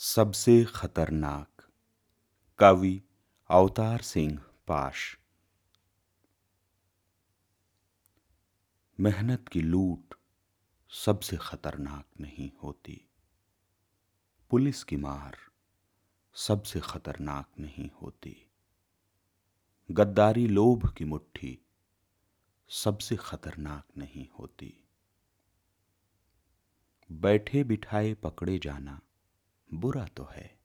सबसे खतरनाक। कवि अवतार सिंह पाश। मेहनत की लूट सबसे खतरनाक नहीं होती। पुलिस की मार सबसे खतरनाक नहीं होती। गद्दारी लोभ की मुट्ठी सबसे खतरनाक नहीं होती। बैठे बिठाए पकड़े जाना बुरा तो है।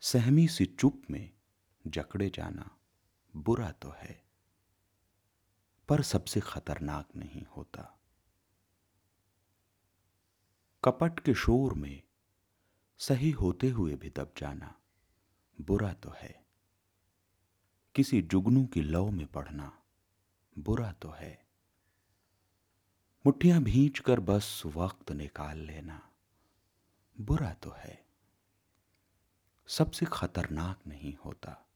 सहमी सी चुप में जकड़े जाना बुरा तो है। पर सबसे खतरनाक नहीं होता। कपट के शोर में सही होते हुए भी दब जाना बुरा तो है। किसी जुगनू की लव में पढ़ना बुरा तो है। मुट्ठियाँ भींच कर बस वक्त निकाल लेना बुरा तो है। सबसे खतरनाक नहीं होता।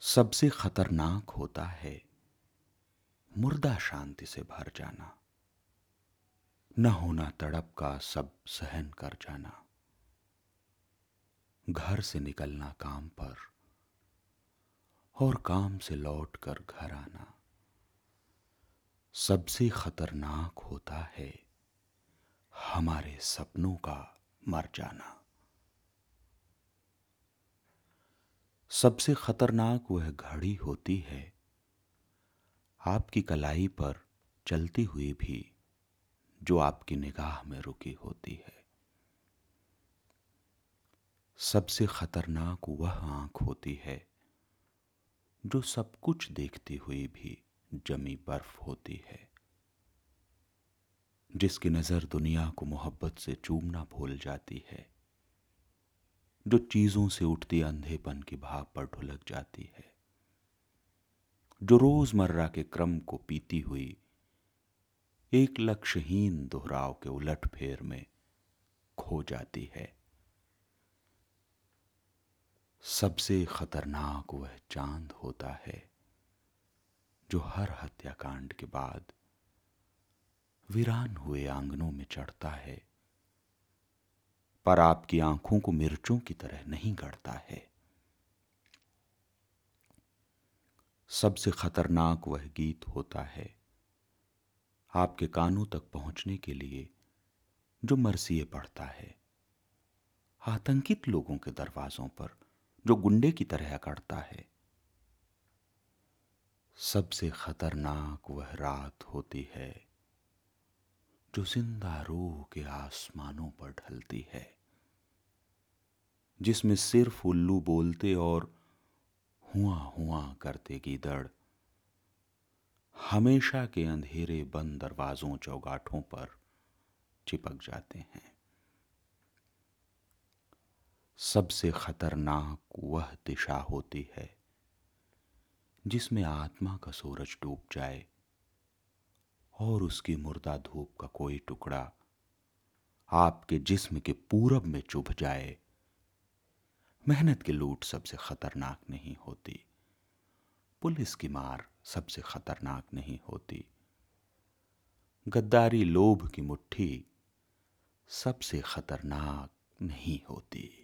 सबसे खतरनाक होता है मुर्दा शांति से भर जाना। न होना तड़प का सब सहन कर जाना। घर से निकलना काम पर और काम से लौट कर घर आना। सबसे खतरनाक होता है हमारे सपनों का मर जाना। सबसे खतरनाक वह घड़ी होती है, आपकी कलाई पर चलती हुई भी, जो आपकी निगाह में रुकी होती है। सबसे खतरनाक वह आँख होती है, जो सब कुछ देखती हुई भी जमी बर्फ़ होती है। जिसकी नज़र दुनिया को मोहब्बत से चूमना भूल जाती है, जो चीज़ों से उठती अंधेपन की भाव पर ढुलक जाती है, जो रोज़मर्रा के क्रम को पीती हुई एक लक्ष्यहीन दोहराव के उलट फेर में खो जाती है। सबसे खतरनाक वह चाँद होता है, जो हर हत्याकांड के बाद वीरान हुए आंगनों में चढ़ता है, पर आपकी आँखों को मिर्चों की तरह नहीं गढ़ता है। सबसे खतरनाक वह गीत होता है आपके कानों तक पहुँचने के लिए, जो मरसिए पड़ता है। आतंकित लोगों के दरवाजों पर, जो गुंडे की तरह अकड़ता है। सबसे खतरनाक वह रात होती है जो ज़िंदा रूह के आसमानों पर ढलती है, जिसमें सिर्फ़ उल्लू बोलते और हुआ हुआ करते की दड़, हमेशा के अंधेरे बंद दरवाजों चौगाठों पर चिपक जाते हैं। सबसे खतरनाक वह दिशा होती है, जिसमें आत्मा का सूरज डूब जाए और उसकी मुर्दा धूप का कोई टुकड़ा आपके जिस्म के पूरब में चुभ जाए। मेहनत की लूट सबसे खतरनाक नहीं होती। पुलिस की मार सबसे खतरनाक नहीं होती। गद्दारी लोभ की मुट्ठी सबसे खतरनाक नहीं होती।